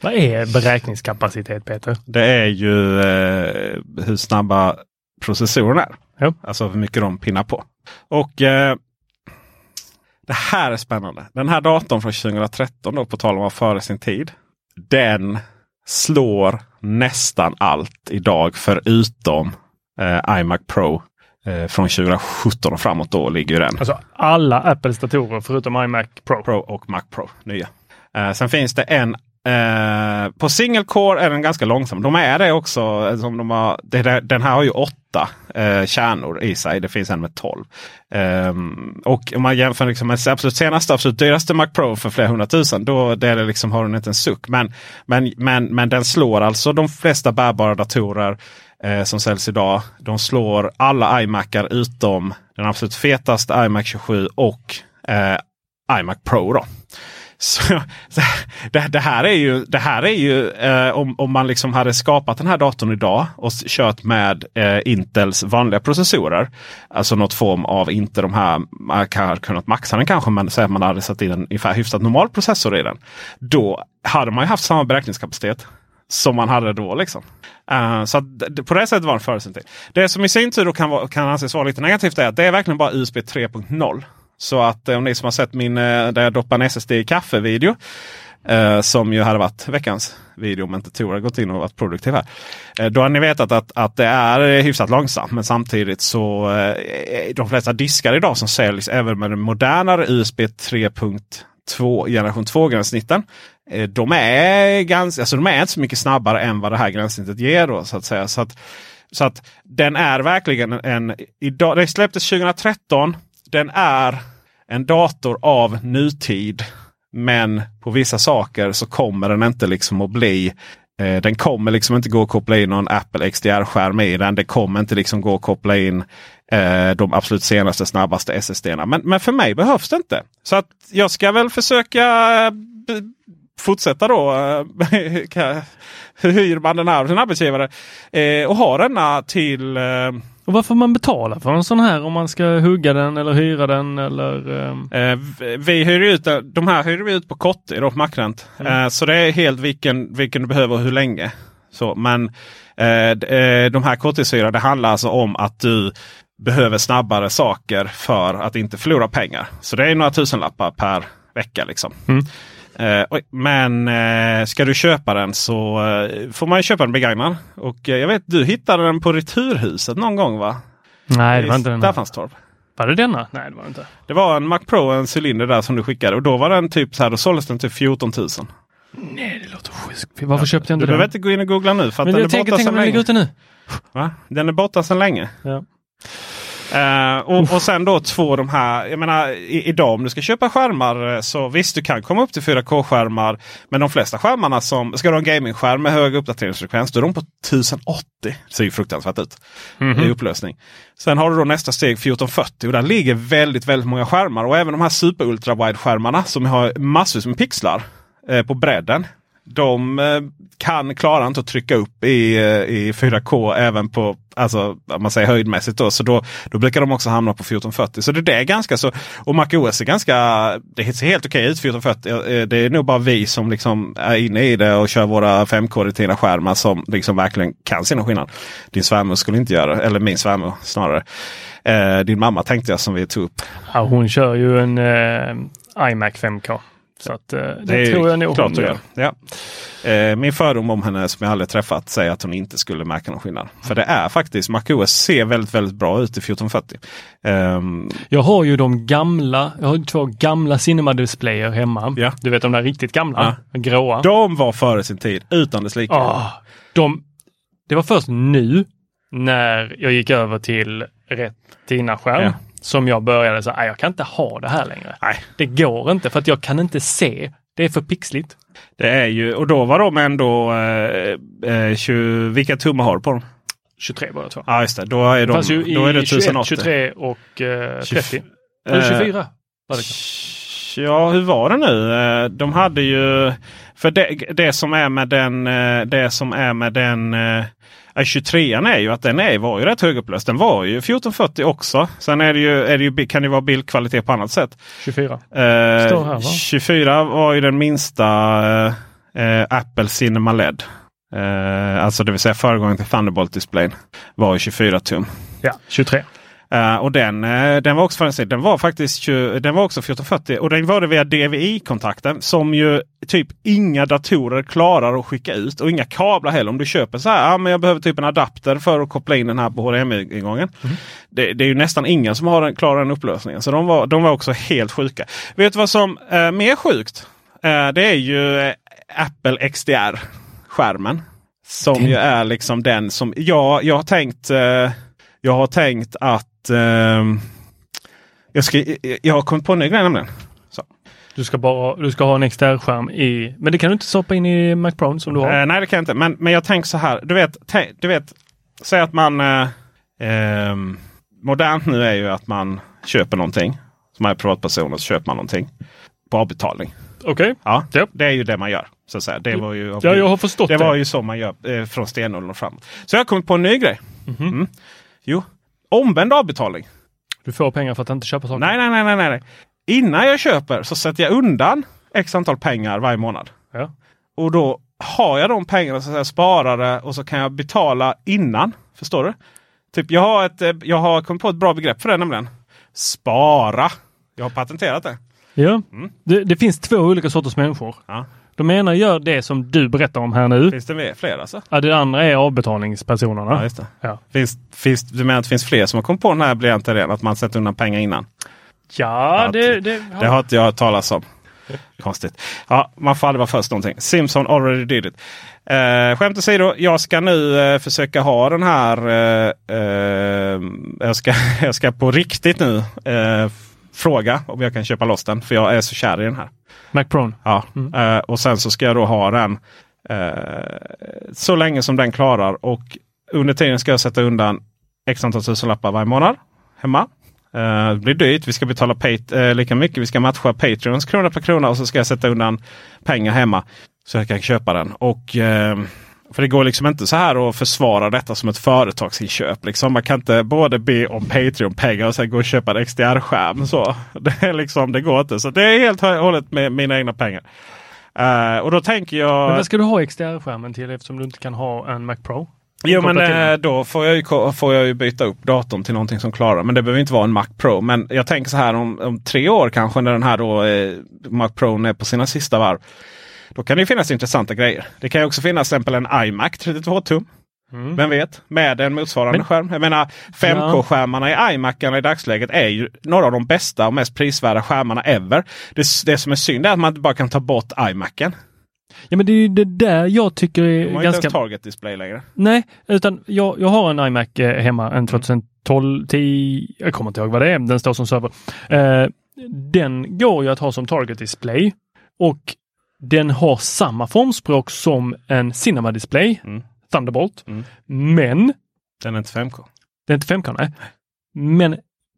Vad är beräkningskapacitet Peter? Det är ju eh, hur snabba processorerna är. Ja. Alltså hur mycket de pinnar på. Och eh, det här är spännande. Den här datorn från 2013, då, på tal om att före sin tid. Den slår nästan allt idag förutom iMac Pro eh, från 2017 och framåt. Då ligger den. Alltså alla Apples datorer förutom iMac Pro. Pro och Mac Pro nya. Eh, sen finns det en Eh, på single core är den ganska långsam. De är det också. Som de har, det, den här har ju åtta uh, kärnor i sig. Det finns en med tolv. Um, och om man jämför liksom med absolut senaste, absolut dyraste Mac Pro för flera hundratusen. Då det är liksom, har den inte en suck. Men, men, men, men den slår alltså de flesta bärbara datorer eh, som säljs idag. De slår alla iMacar utom den absolut fetaste iMac 27 och eh, iMac Pro. Då. [LAUGHS] Så, det, det, här är ju, det här är ju eh, om, om man liksom hade skapat den här datorn idag och kört med eh, Intels vanliga processorer. Alltså något form av, inte de här, man kan kunnat maxa den kanske, men säg att man hade satt in en ungefär hyfsat normal processor i den. Då hade man ju haft samma beräkningskapacitet som man hade då. Liksom. Uh, så på det sättet var det före Det som i sin tur kan, kan anses vara lite negativt är att det är verkligen bara USB 3.0. Så att eh, om ni som har sett min eh, där jag doppar en SSD i kaffe video. Uh, som ju hade varit veckans video om inte Tor hade gått in och varit produktiv här. Uh, då har ni vetat att, att det är hyfsat långsamt. Men samtidigt så uh, de flesta diskar idag som säljs även med den modernare USB två, generation 2 gränssnitten. Eh, de är ganska, alltså de är inte så mycket snabbare än vad det här gränssnittet ger. Då, så att säga. Så att, så att den är verkligen en... Idag, den släpptes 2013 den är en dator av nutid. Men på vissa saker så kommer den inte liksom att bli eh, den kommer liksom inte gå att koppla in någon Apple XDR-skärm i den. Det kommer inte liksom gå att koppla in eh, de absolut senaste snabbaste SSD. Men, men för mig behövs det inte. Så att jag ska väl försöka eh, fortsätta då. Eh, [LAUGHS] hur hyr man den här av sin arbetsgivare? Eh, och ha denna till eh, eh, och varför man betalar för en sån här om man ska hugga den eller hyra den eller? Um... Eh, vi hyr ut de här hyr vi ut på Kotti då, Macrent. Mm. Eh, så det är helt vilken, vilken du behöver och hur länge. Så, men eh, eh de här korttidshyror det handlar alltså om att du behöver snabbare saker för att inte förlora pengar. Så det är några tusenlappar per vecka. liksom. Mm. Eh, oj, men eh, ska du köpa den så eh, får man ju köpa den begagnad. Och eh, jag vet du hittade den på Returhuset någon gång va? Nej, det var inte den. Staffanstorp. Var det denna? Nej, det var det inte. Det var en Mac Pro, en cylinder där som du skickade och då var den typ så här, då såldes den till 14 000. Nej, det låter sjukt. Varför köpte jag Du inte behöver den? inte gå in och googla nu för att Men den är jag tänker, borta tänk sedan länge. ute nu. Va? Den är borta sedan länge. Ja. Eh, och, och sen då två de här. Jag menar i, idag om du ska köpa skärmar eh, så visst du kan komma upp till 4K-skärmar. Men de flesta skärmarna som ska du ha en gamingskärm med hög uppdateringsfrekvens. Då är de på 1080. Det ser ju fruktansvärt ut i upplösning. Sen har du då nästa steg 1440 och där ligger väldigt väldigt många skärmar. Och även de här super ultra wide skärmarna som har massvis med pixlar eh, på bredden. De eh, kan klara inte att trycka upp i, eh, i 4K även på alltså, om man säger höjdmässigt. Då, så då, då brukar de också hamna på 1440. Så det det är ganska så. Och MacOS är ganska, det ser helt okej ut 1440. Eh, det är nog bara vi som liksom är inne i det och kör våra 5K retina skärmar som liksom verkligen kan se någon skillnad. Din svärmor skulle inte göra eller min svärmor snarare. Eh, din mamma tänkte jag som vi tog upp. Ja, hon kör ju en eh, iMac 5K. Så att, eh, det, är tror jag nog hon gör. Ja. Eh, min fördom om henne som jag aldrig träffat säger att hon inte skulle märka någon skillnad. För det är faktiskt, MacOS ser väldigt, väldigt bra ut i 1440. Ehm, Jag har ju de gamla, jag har två gamla Cinema-displayer hemma. Ja. Du vet de där riktigt gamla, gråa. de var före sin tid, utan dess like. Ah, de, det var först nu när jag gick över till Retina-skärm Ja. Som jag började "Nej, jag kan inte ha det här längre. Nej. Det går inte för att jag kan inte se. Det är för pixligt. Det är ju, och då var de ändå, eh, eh, 20, vilka tummar har du på dem? 23 båda två. Ja just det, då är, de, ju då är det 21, 1080. 23 och eh, 30. 20 Eller eh, 24 var det. Ja, hur var det nu? Eh, De hade ju... För det, det som är med den... eh, Det som är med den... eh, 23an är ju att den är, var ju rätt högupplöst. Den var ju 1440 också. Sen är det ju, är det ju, kan det vara bildkvalitet på annat sätt. 24. Eh, här, va? 24 var ju den minsta eh, Apple Cinema LED. Eh, alltså det vill säga föregångaren till Thunderbolt-displayen. Var ju 24 tum. Ja, 23. Eh, och den, eh, den var också. Den var faktiskt 20, den var också 1440 och den var det via DVI-kontakten som ju typ inga datorer klarar att skicka ut och inga kablar heller. Om du köper så här, ja, men jag behöver typ en adapter för att koppla in den här på HDMI-ingången. Det, det är ju nästan ingen som har den, klarar den upplösningen. Så de var, de var också helt sjuka. Vet du vad som är mer sjukt? Eh, det är ju eh, Apple XDR-skärmen. Som ju är liksom den som jag, jag har tänkt eh, jag har tänkt att ehm, jag, ska, jag har kommit på en ny grej nämligen. Så. Du ska, bara, du ska ha en extern-skärm i, men det kan du inte stoppa in i Mac Pro som du har. Eh, nej det kan jag inte. Men, men jag tänker så här. Du vet, du vet säg att man eh, ehm, Modernt nu är ju att man köper någonting. Som är privatperson och så köper man någonting. På avbetalning. Okej? Ja, Ja. det är ju det man gör. Så att säga. Det var ju, Ja, jag har förstått det det. var ju så man gör eh, från stenåldern och framåt. Så jag har kommit på en ny grej. Mhm. Mm. Jo, omvänd avbetalning. Du får pengar för att inte köpa saker. Nej, nej, nej, nej, nej. Innan jag köper så sätter jag undan x antal pengar varje månad. Ja. Och då har jag de pengarna så säga, sparade och så kan jag betala innan. Förstår du? Typ jag har, ett, eh, jag har kommit på ett bra begrepp för det nämligen. Spara. Jag har patenterat det. Ja. Det, det finns två olika sorters människor. Ja. De ena gör det som du berättar om här nu. Finns det fler alltså? Ja, det andra är avbetalningspersonerna. Ja, just det. Ja. Finns, finns, du menar att det finns fler som har kommit på den här idén att man sätter undan pengar innan? Ja, Att- det, det, Det har inte jag hört talas om. Konstigt. Ja, man får aldrig vara först någonting. Simpson already did it. Eh, skämt åsido, jag ska nu eh, försöka ha den här. Eh, eh, jag, ska, [LAUGHS] jag ska på riktigt nu eh, fråga om jag kan köpa loss den. För jag är så kär i den här. Mac Pro. Ja, eh, och sen så ska jag då ha den eh, så länge som den klarar. Och under tiden ska jag sätta undan x antal tusenlappar varje månad hemma. Eh, det blir dyrt. Vi ska betala pat- lika mycket. Vi ska matcha Patreons krona per krona och så ska jag sätta undan pengar hemma. Så jag kan köpa den. Och för det går liksom inte så här att försvara detta som ett företagsinköp. Liksom. Man kan inte både be om Patreon-pengar och sen gå och köpa en XDR-skärm. Så [LAUGHS] det, är liksom, det går inte. Så det är helt och hållet med mina egna pengar. Eh, och då tänker jag... Men vad ska du ha XDR-skärmen till eftersom du inte kan ha en Mac Pro? Jo men eh, då får jag, ju, får jag ju byta upp datorn till någonting som klarar. Men det behöver inte vara en Mac Pro. Men jag tänker så här om, om tre år kanske när den här då, eh, Mac Pro är på sina sista varv. Då kan det finnas intressanta grejer. Det kan ju också finnas till exempel en iMac 32 tum. Vem vet? Med en motsvarande Men- skärm. Jag menar 5K-skärmarna i iMacarna i dagsläget är ju några av de bästa och mest prisvärda skärmarna ever. Det, det som är synd är att man inte bara kan ta bort iMacen. Ja men det är ju det där jag tycker De är har inte ganska... ens target display längre. Nej, utan jag, jag har en iMac eh, hemma, en 2012, 10, jag kommer inte ihåg vad det är, den står som server. Eh, den går ju att ha som target display och den har samma formspråk som en Cinema display, Mm. Thunderbolt. Mm. Men, Den är inte 5K. det är inte 5K, nej. Men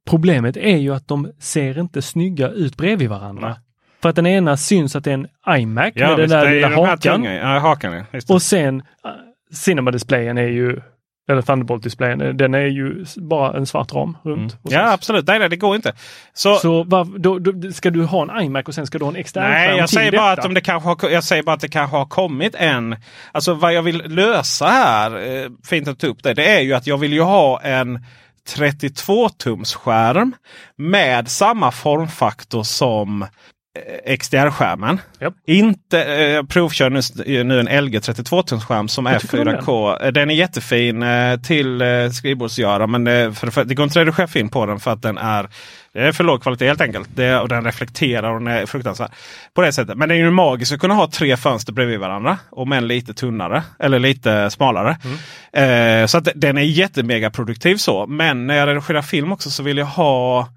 problemet är ju att de ser inte snygga ut bredvid varandra. Nej. För att den ena syns att det är en iMac Ja, med den där lilla hakan. Ja, hakan ja. Och sen uh, Cinema-displayen är ju, eller Thunderbolt-displayen, eh, den är ju bara en svart ram runt. Och Mm. Ja absolut, nej, nej det går inte. Så, Så var, då, då, ska du ha en iMac och sen ska du ha en extern nej, jag säger, bara detta? att om det kanske har, jag säger bara att det kanske har kommit en... Alltså vad jag vill lösa här, eh, fint att ta upp det, det är ju att jag vill ju ha en 32 tums skärm med samma formfaktor som XDR-skärmen. Japp. Inte eh, provkör nu, nu en LG 32 tums skärm som är tycker du om 4K. Den? den är jättefin eh, till eh, skrivbordsgöra men det, för, för, det går inte att redigera film på den för att den är, det är för låg kvalitet helt enkelt. Det, och den reflekterar och den är fruktansvärd. På det sättet. Men det är ju magiskt att kunna ha tre fönster bredvid varandra. Om än lite tunnare eller lite smalare. Eh, så att den är jättemega produktiv så. Men när jag redigerar film också så vill jag ha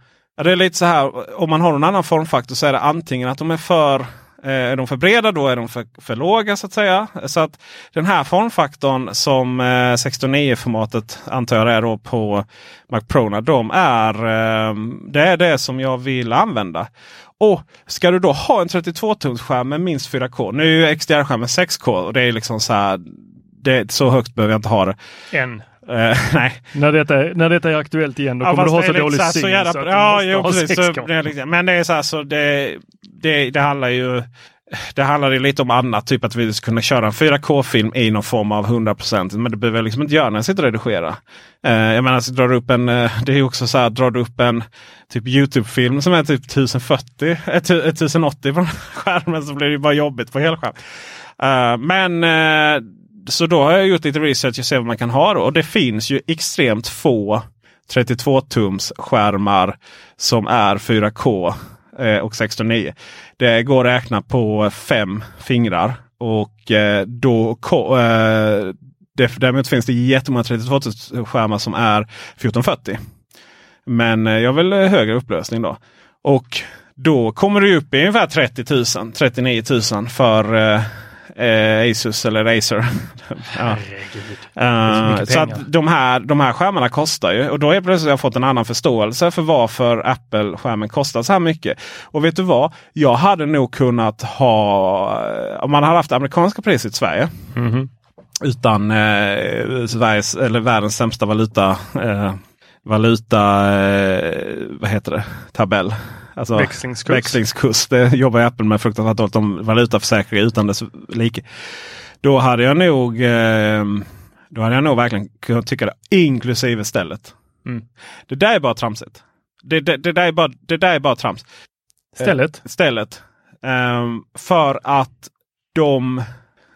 det är lite så här, om man har någon annan formfaktor så är det antingen att de är för eh, är de för breda då är de för, för låga så att säga. Så att den här formfaktorn som eh, 16.9-formatet antar jag är då på Mac Pro. De är, eh, det är det som jag vill använda. Och ska du då ha en 32-tumsskärm med minst 4K. Nu är ju XDR-skärmen 6K och det är liksom så här. Det, så högt behöver jag inte ha det. En. Eh, [LAUGHS] nej, När detta, är, när detta är aktuellt igen, då Ja, kommer du ha så dålig syn så jävla, så ja, jo, ha precis, så, 6K. det är liksom, Men det är så här, så det, det, det handlar ju det handlar ju lite om annat. Typ att vi ska kunna köra en 4K-film i någon form av 100%. Men det behöver jag liksom inte göra när jag sitter och redigerar. Eh, jag menar, så drar du upp en, eh, det är ju också så här, drar du upp en typ Youtube-film som är typ 1040, eh, tu- eh, 1080 på skärmen så blir det bara jobbigt på helskärm. Eh, men eh, så då har jag gjort lite research och sett vad man kan ha. Då. Och det finns ju extremt få 32 tums skärmar som är 4K eh, och 16.9. Det går att räkna på fem fingrar. Och eh, då eh, det, däremot finns det jättemånga 32 tums skärmar som är 1440. Men eh, jag vill högre upplösning då. Och då kommer du upp i ungefär 30 000, 39 000 för eh, eh, Asus eller Acer. [LAUGHS] ja. så Eh, så att de här, de här skärmarna kostar ju. Och då är plötsligt har jag fått en annan förståelse för varför Apple-skärmen kostar så här mycket. Och vet du vad? Jag hade nog kunnat ha, om man hade haft amerikanska priset i Sverige. Mhm. Utan eh, Sveriges, eller världens sämsta valuta. Eh, valuta, eh, vad heter det, tabell. Alltså, Växlingskurs. växlingskurs. Det jobbar Apple med fruktansvärt dåligt om valutaförsäkring utan dess like. Då hade jag nog eh, då hade jag nog verkligen kunnat tycka det. Inklusive stället. Mm. Det där är bara tramsigt. Det, det, det, där är bara, det där är bara trams. Stället. Stället. Ehm, för att de...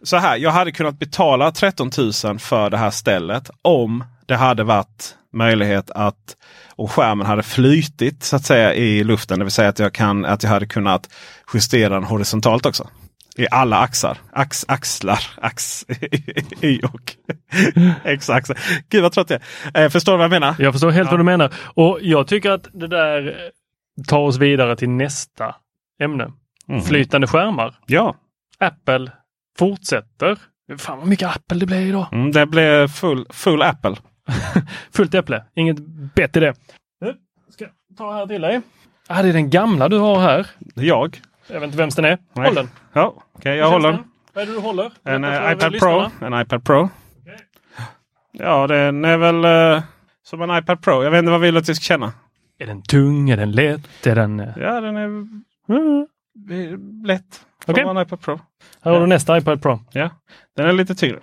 Så här, jag hade kunnat betala 13 000 för det här stället om det hade varit möjlighet att och skärmen hade flytit så att säga i luften. Det vill säga att jag, kan, att jag hade kunnat justera den horisontalt också. I alla axar. Ax, axlar. Ax, [LAUGHS] y och x-axlar. Gud vad trött jag är. Eh, förstår du vad jag menar? Jag förstår helt vad du menar. Och jag tycker att det där tar oss vidare till nästa ämne. Mhm. Flytande skärmar. Ja, Apple fortsätter. Fan vad mycket Apple det blev idag. mm, det blev full, full Apple. [LAUGHS] Fullt äpple. Inget bett i det. Nu ska jag ta här till dig. Ah, det är den gamla du har här. Jag. Jag vet inte vems den är. Nej. Håll den. Ja, okej jag håller. den? Vad är det du håller? En för iPad lyssnarna. Pro. En iPad Pro. Ja, den är väl eh, som en iPad Pro. Jag vet inte vad vill du att jag ska känna? Är den tung? Är den lätt? Är den... eh, Ja, den är Mm. lätt. Okej. en iPad Pro. Här har du nästa iPad Pro. Ja, den är lite tyngre.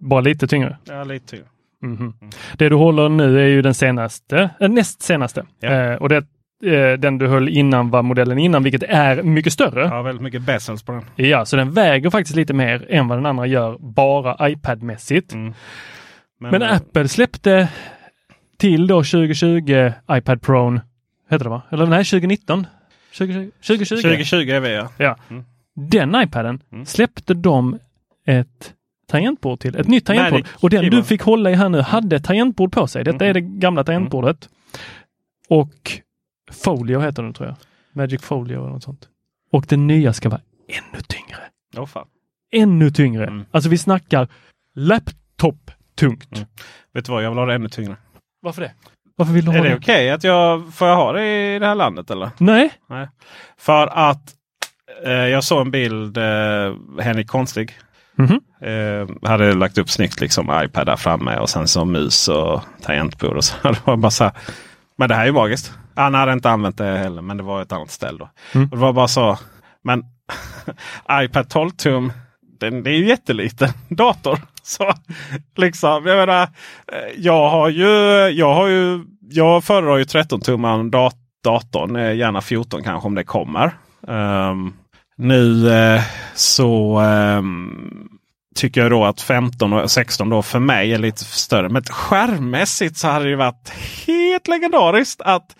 Bara lite tyngre. Ja, lite tyngre. Mhm. Det du håller nu är ju den senaste, äh, näst senaste. Ja. Eh, och det, eh, den du höll innan var modellen innan, vilket är mycket större. Ja, väldigt mycket bezels på den. Ja, så den väger faktiskt lite mer än vad den andra gör, bara iPad-mässigt. Mm. Men, eh, Apple släppte till då 2020 iPad Pro, heter det va? Eller nej, 2019? 2020? 2020. 2020 är vi ja. Ja. Mm. Den iPaden Mm. släppte de ett tangentbord till, ett nytt tangentbord. Magic Och den du fick hålla i här nu hade ett tangentbord på sig. Detta Mhm. är det gamla tangentbordet. Och Folio heter den tror jag. Magic Folio eller något sånt. Och den nya ska vara ännu tyngre. Åh fan. Ännu tyngre. Mm. Alltså vi snackar laptop-tungt. Mm. Vet du vad, jag vill ha det ännu tyngre. Varför det? Varför vill du ha Är det det? okej att jag får jag ha det i det här landet eller? Nej. Nej. För att eh, jag såg en bild, eh, Henrik Konstig. Mhm. Eh, hade lagt upp snyggt liksom iPad där framme och sen så mus och tangentbord och så. [LAUGHS] Det var bara så här, men det här är ju magiskt. Han hade inte använt det heller men det var ett annat ställe då. Mm. Det var bara så. Men [LAUGHS] iPad 12 tum. Den, det är ju jätteliten [LAUGHS] dator. Så liksom, jag menar, eh, jag har ju, jag har ju, jag föredrar ju 13 tummar dat datorn, eh, gärna 14 kanske om det kommer. Ehm, nu eh, så ehm, tycker jag då att 15 och 16 då för mig är lite större. Men skärmmässigt så hade det ju varit helt legendariskt att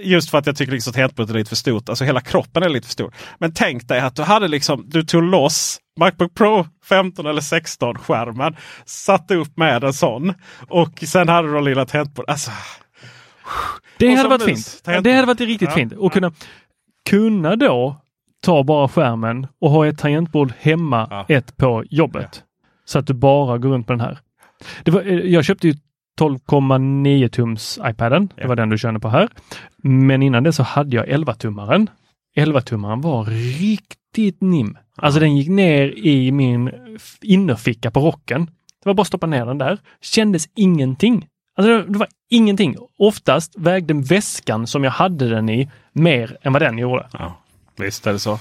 Just för att jag tycker liksom att tangentbordet är lite för stort. Alltså hela kroppen är lite för stor. Men tänk dig att du hade liksom, du tog loss Macbook Pro 15 eller 16 skärmen. Satte upp med en sån. Och sen hade du då lilla tangentbordet. Alltså, Det hade varit mus, fint. Det hade varit riktigt Ja. fint. Och kunna, kunna då ta bara skärmen och ha ett tangentbord hemma, Ja. ett på jobbet. Så att du bara går runt med den här. Det var, eh, jag köpte ju 12,9 tums iPaden. Det Ja. var den du körde på här. Men innan det så hade jag 11-tummaren. 11-tummaren var riktigt nim. Alltså den gick ner i min innerficka på rocken. Det var bara att stoppa ner den där. Kändes ingenting. Alltså det, det var ingenting. Oftast vägde väskan som jag hade den i mer än vad den gjorde. Ja, visst är det så.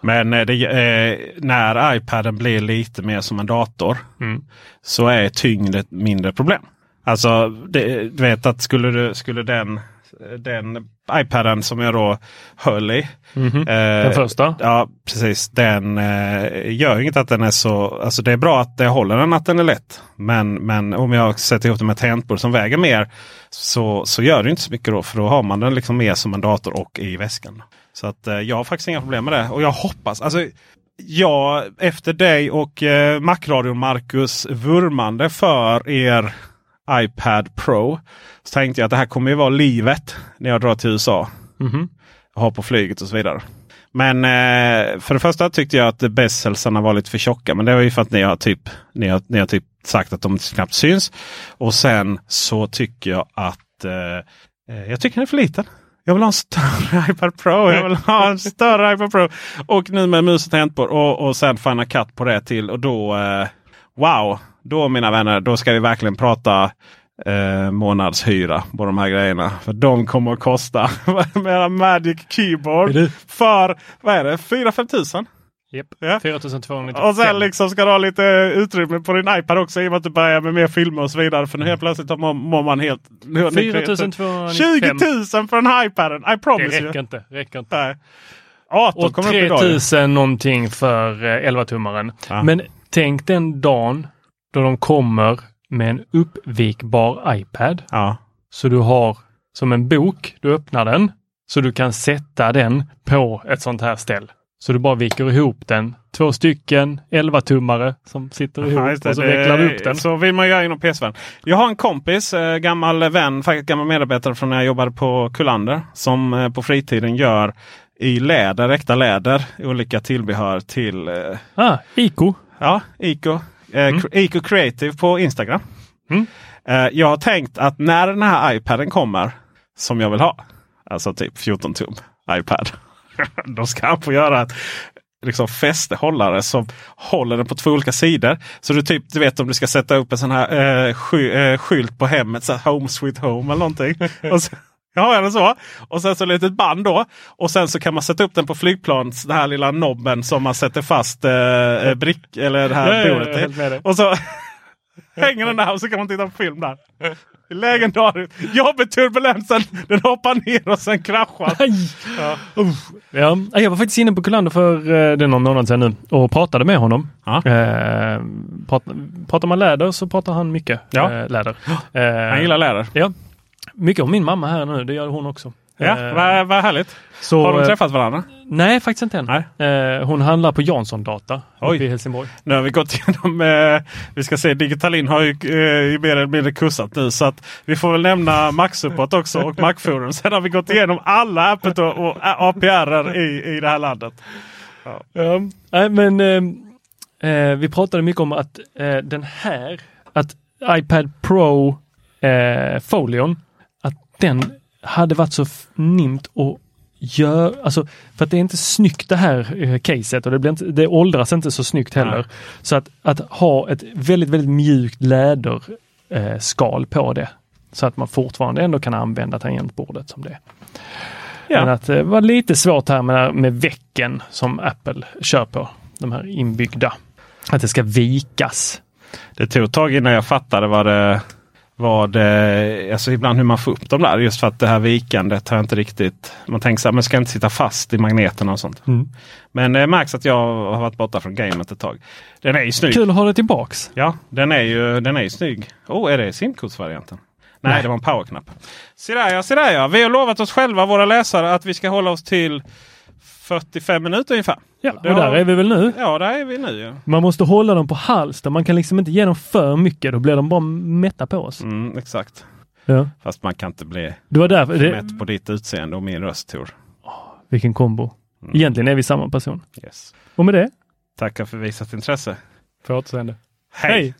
Men eh, det, eh, när iPaden blir lite mer som en dator Mm. så är tyngd ett mindre problem. Alltså det, du vet att skulle, du, skulle den, den iPaden som jag då höll i. Mhm. eh, Den första? Ja precis. Den eh, gör inget att den är så. Alltså det är bra att det håller den att den är lätt. Men, men om jag sätter ihop den med tangentbord som väger mer. Så, så gör det inte så mycket då. För då har man den liksom mer som en dator och i väskan. Så att eh, jag har faktiskt inga problem med det. Och jag hoppas. Alltså, jag efter dig och eh, Macradion Marcus vurmande för er iPad Pro. Så tänkte jag att det här kommer ju vara livet när jag drar till USA. Mhm. Ha på flyget och så vidare. Men eh, för det första tyckte jag att bezelsarna var lite för tjocka. Men det var ju för att ni har typ, ni har, ni har typ sagt att de knappt syns. Och sen så tycker jag att eh, eh, jag tycker den är för liten. Jag vill ha en större [LAUGHS] iPad Pro. Jag vill ha en större iPad Pro. Och nu med mus och tangentbord och, och sen Final Cut på det till. Och då, eh, wow, då mina vänner, då ska vi verkligen prata eh, månadshyra på de här grejerna. För de kommer att kosta [LAUGHS] med Magic Keyboard det- för vad är det, 4-5 tusen? Japp. Ja. 4295. Och sen liksom ska du ha lite utrymme på din iPad också i och med att du börjar med mer filmer och så vidare. För nu helt plötsligt mår, man helt... 4295. 20 000 för här iPaden! I Det promise you! räcker inte. Räcker inte. Nej. 18 Och kommer upp idag. ju. 3000 någonting för eh, 11-tummaren. Ja. Men tänk den dagen då de kommer med en uppvikbar iPad. Ja. Så du har som en bok, du öppnar den, så du kan sätta den på ett sånt här ställ. Så du bara viker ihop den. Två stycken 11-tummare som sitter ihop just det. och så vecklar du upp den. Så vill man göra inom PS-världen. Jag har en kompis, eh, gammal vän, faktiskt gammal medarbetare från när jag jobbade på Kullander. Som eh, på fritiden gör i läder, äkta läder, olika tillbehör till eh, Ah, Ico. Ja, Ico. Eh, Mm. Creative på Instagram. Mm. Eh, jag har tänkt att när den här iPaden kommer som jag vill ha. Alltså typ 14 tum iPad. [LAUGHS] Då ska han få göra ett liksom fästehållare som håller den på två olika sidor. Så du typ, du vet om du ska sätta upp en sån här eh, sky, eh, skylt på hemmet, så här, Home Sweet Home eller någonting. [LAUGHS] Jag har den så. Och sen så ett litet band då. Och sen så kan man sätta upp den på flygplans. Den här lilla nobben som man sätter fast eh, brick eller det här Ja, ja, ja, bordet dig. Och så [LAUGHS] hänger den där och så kan man titta på film där. Legendariskt! Jobbig turbulensen. Den hoppar ner och sen kraschar. Ja. Ja, jag var faktiskt inne på Kullander för eh, det är någon månad sedan nu och pratade med honom. Ja. Eh, prat, pratar man läder så pratar han mycket Ja. eh, läder. Eh, Han gillar läder. Ja. Mycket om min mamma här nu, det gör hon också. Ja, Eh, vad, vad härligt. så, Har de eh, träffat varandra? Nej, faktiskt inte än. Nej. Eh, hon handlar på Jansson Data Oj. uppe i Helsingborg. Nu har vi gått igenom, eh, vi ska se, Digitalin har ju eh, mer eller mindre kursat nu så att vi får väl nämna Mac-support också och Mac-forum. Sen har vi gått igenom alla appet och, och APR i, i det här landet. Ja. Nej, men eh, vi pratade mycket om att den här, att iPad Pro folion, den hade varit så nimt och gör, alltså för att det är inte snyggt det här eh, caset och det, blir inte, det åldras inte så snyggt heller. Nej. Så att, att ha ett väldigt, väldigt mjukt läderskal eh, skal på det. Så att man fortfarande ändå kan använda tangentbordet som det. Ja. Men att det var lite svårt här med, med väcken som Apple kör på. De här inbyggda. Att det ska vikas. Det tog ett tag innan jag fattade vad det vad det, alltså ibland hur man får upp dem där. Just för att det här vikandet har inte riktigt. Man tänker så här, men ska inte sitta fast i magneterna och sånt. Mm. Men det märks att jag har varit borta från gamet ett tag. Den är ju snygg. Kul att ha det tillbaks. Ja, den är ju, den är ju snygg. Oh, är det simkortsvarianten? Nej, Nej. det var en powerknapp. Se där ja, se där ja. Vi har lovat oss själva, våra läsare, att vi ska hålla oss till 45 minuter ungefär. Ja, och där är vi väl nu. Ja, där är vi nu. Ja. Man måste hålla dem på halster. Man kan liksom inte ge dem för mycket. Då blir de bara mätta på oss. Mm, exakt. Ja. Fast man kan inte bli Det var därför. Det, mätt på ditt utseende och min röst Tor. vilken kombo. Egentligen är vi samma person. Yes. Och med det, Tackar för visat intresse. på återseende. Hej. Hej.